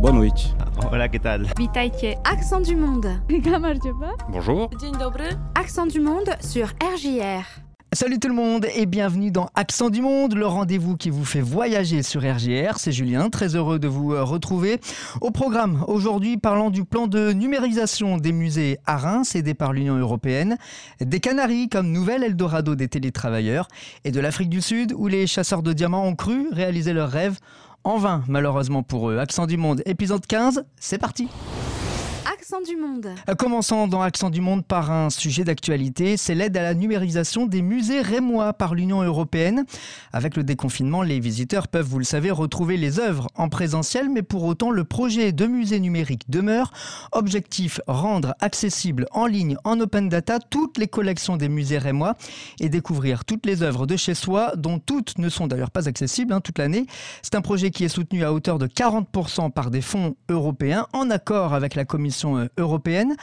Boa noite. Hola, ¿qué tal? Accent du monde. Bonjour. Accent du monde sur RJR. Salut tout le monde et bienvenue dans Accent du Monde, le rendez-vous qui vous fait voyager sur RGR. C'est Julien, très heureux de vous euh, retrouver. Au programme, aujourd'hui, parlant du plan de numérisation des musées à Reims aidé par l'Union Européenne, des Canaries comme nouvel Eldorado des télétravailleurs et de l'Afrique du Sud où les chasseurs de diamants ont cru réaliser leurs rêves. En vain, malheureusement pour eux. Accent du Monde, épisode 15, c'est parti Accent du monde. Commençons dans Accent du Monde par un sujet d'actualité, c'est l'aide à la numérisation des musées rémois par l'Union européenne. Avec le déconfinement, les visiteurs peuvent, vous le savez, retrouver les œuvres en présentiel, mais pour autant, le projet de musée numérique demeure. Objectif, rendre accessible en ligne, en open data, toutes les collections des musées rémois et découvrir toutes les œuvres de chez soi, dont toutes ne sont d'ailleurs pas accessibles hein, toute l'année. C'est un projet qui est soutenu à hauteur de 40% par des fonds européens, en accord avec la Commission euh, européenne.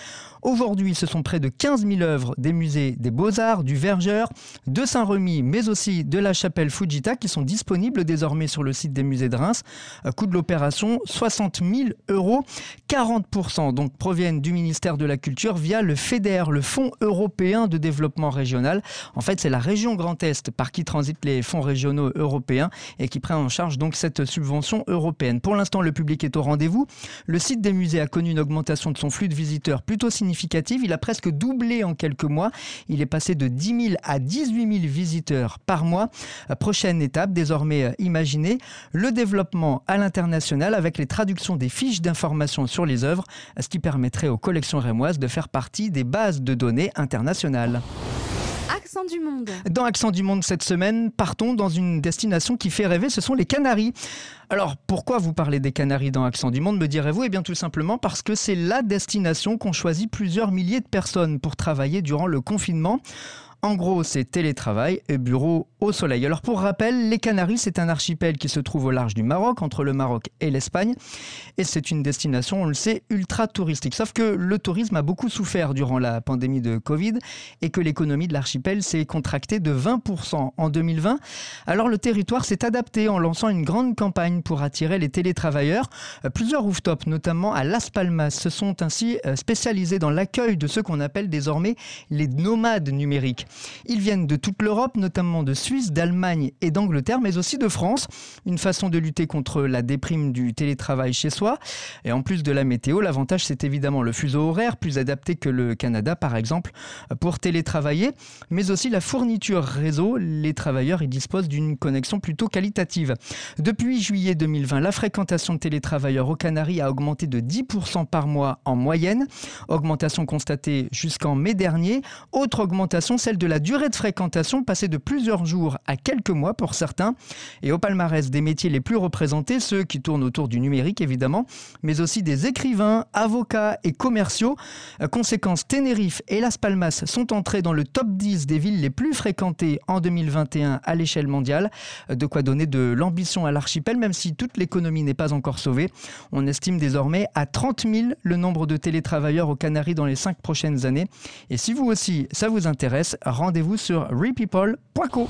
Aujourd'hui, ce sont près de 15 000 œuvres des musées des Beaux-Arts, du Vergeur, de Saint-Remy, mais aussi de la chapelle Fujita qui sont disponibles désormais sur le site des musées de Reims. Euh, Coût de l'opération 60 000 euros. 40% donc proviennent du ministère de la Culture via le FEDER, le Fonds européen de développement régional. En fait, c'est la région Grand Est par qui transitent les fonds régionaux européens et qui prend en charge donc cette subvention européenne. Pour l'instant, le public est au rendez-vous. Le site des musées a connu une augmentation de son flux de visiteurs plutôt significative. Il a presque doublé en quelques mois. Il est passé de 10 000 à 18 000 visiteurs par mois. Euh, Prochaine étape, désormais euh, imaginée, le développement à l'international avec les traductions des fiches d'information sur les œuvres, ce qui permettrait aux collections rémoises de faire partie des bases de données internationales. Dans Accent du Monde cette semaine, partons dans une destination qui fait rêver, ce sont les Canaries. Alors pourquoi vous parlez des Canaries dans Accent du Monde, me direz-vous? Eh bien tout simplement parce que c'est la destination qu'ont choisi plusieurs milliers de personnes pour travailler durant le confinement. En gros, c'est télétravail et bureau soleil. Alors pour rappel, les Canaries, c'est un archipel qui se trouve au large du Maroc, entre le Maroc et l'Espagne. Et c'est une destination, on le sait, ultra touristique. Sauf que le tourisme a beaucoup souffert durant la pandémie de Covid et que l'économie de l'archipel s'est contractée de 20% en 2020. Alors le territoire s'est adapté en lançant une grande campagne pour attirer les télétravailleurs. Euh, Plusieurs rooftops, notamment à Las Palmas, se sont ainsi euh, spécialisés dans l'accueil de ceux qu'on appelle désormais les nomades numériques. Ils viennent de toute l'Europe, notamment de Suisse, d'Allemagne et d'Angleterre, mais aussi de France. Une façon de lutter contre la déprime du télétravail chez soi. Et en plus de la météo, l'avantage c'est évidemment le fuseau horaire, plus adapté que le Canada par exemple, pour télétravailler, mais aussi la fourniture réseau. Les travailleurs y disposent d'une connexion plutôt qualitative. Depuis juillet 2020, la fréquentation de télétravailleurs aux Canaries a augmenté de 10% par mois en moyenne. Augmentation constatée jusqu'en mai dernier. Autre augmentation, celle de la durée de fréquentation, passée de plusieurs jours à quelques mois pour certains. Et au palmarès des métiers les plus représentés, ceux qui tournent autour du numérique évidemment, mais aussi des écrivains, avocats et commerciaux. Euh, Conséquence, Tenerife et Las Palmas sont entrés dans le top 10 des villes les plus fréquentées en 2021 à l'échelle mondiale. Euh, De quoi donner de l'ambition à l'archipel, même si toute l'économie n'est pas encore sauvée. On estime désormais à 30 000 le nombre de télétravailleurs aux Canaries dans les 5 prochaines années. Et si vous aussi, ça vous intéresse, rendez-vous sur repeople.co.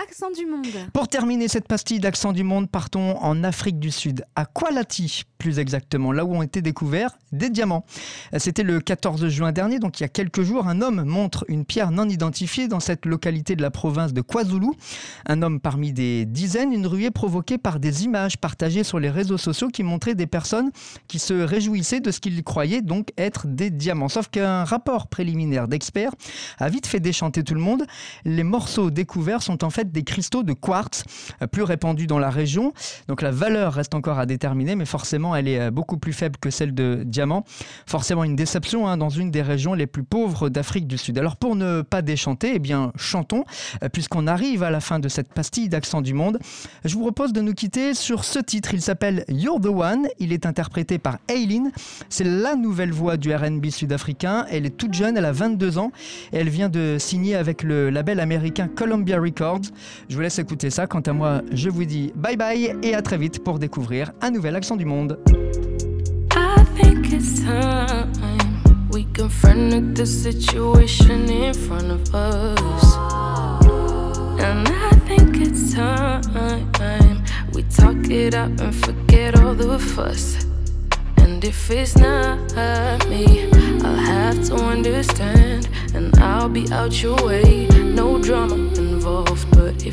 Accent du monde. Pour terminer cette pastille d'accent du monde, partons en Afrique du Sud, à Kualati plus exactement, là où ont été découverts des diamants. C'était le 14 juin dernier, donc il y a quelques jours, un homme montre une pierre non identifiée dans cette localité de la province de KwaZulu. Un homme parmi des dizaines, une ruée provoquée par des images partagées sur les réseaux sociaux qui montraient des personnes qui se réjouissaient de ce qu'ils croyaient donc être des diamants. Sauf qu'un rapport préliminaire d'experts a vite fait déchanter tout le monde. Les morceaux découverts sont en fait des cristaux de quartz, euh, plus répandus dans la région. Donc la valeur reste encore à déterminer, mais forcément elle est euh, beaucoup plus faible que celle de diamant. Forcément une déception hein, dans une des régions les plus pauvres d'Afrique du Sud. Alors pour ne pas déchanter, eh bien chantons, euh, puisqu'on arrive à la fin de cette pastille d'accent du monde. Je vous propose de nous quitter sur ce titre. Il s'appelle You're the One. Il est interprété par Aileen. C'est la nouvelle voix du RB sud-africain. Elle est toute jeune, elle a 22 ans elle vient de signer avec le label américain Columbia Records. Je vous laisse écouter ça. Quant à moi, je vous dis bye bye et à très vite pour découvrir un nouvel accent du monde. I think it's time we confronted the situation in front of us. And I think it's time We talk it out and forget all the fuss. And if it's not me, I'll have to understand. And I'll be out your way, no drama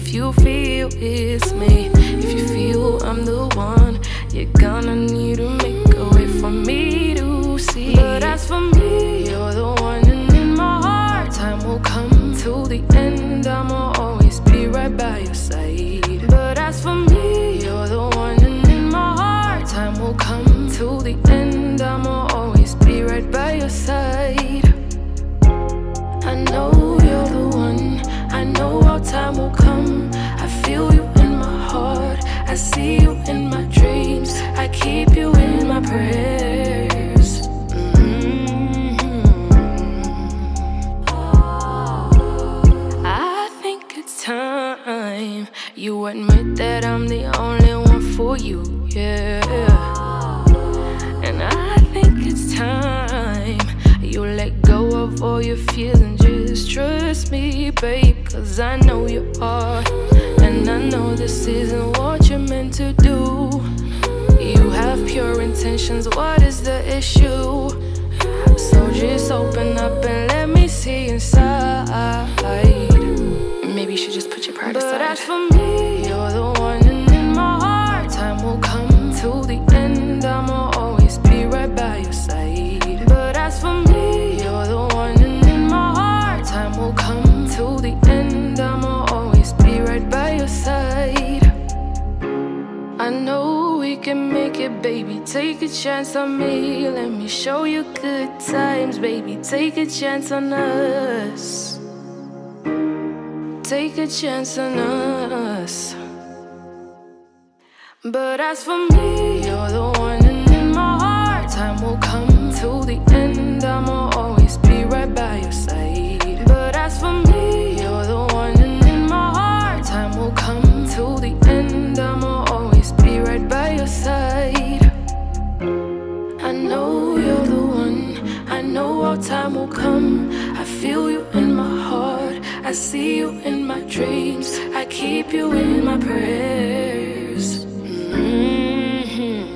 if you feel it's me, if you feel I'm the one, you're gonna need to make a way for me to see. But as for me, you're the one, and in my heart, time will come to the end. I'ma always be right by your side. But as for me, you're the one, and in my heart, time will come to the end. I'ma always be right by your side. I know you're the one. I know our time will see you in my dreams. I keep you in my prayers. Mm-hmm. I think it's time you admit that I'm the only one for you, yeah. And I think it's time you let go of all your fears and just trust me, babe. Cause I know you are. And I know this isn't what you're meant to do. You have pure intentions, what is the issue? So just open up and let me see inside. Maybe you should just put your pride aside. But as for me, you're the one, and in my heart, time will come to the end. I'ma always be right by your side. But as for me, you're the one, and in my heart, time will come to the end. Can make it, baby. Take a chance on me. Let me show you good times, baby. Take a chance on us. Take a chance on us. But as for me, you're the one, I see you in my dreams. I keep you in my prayers. Mm -hmm.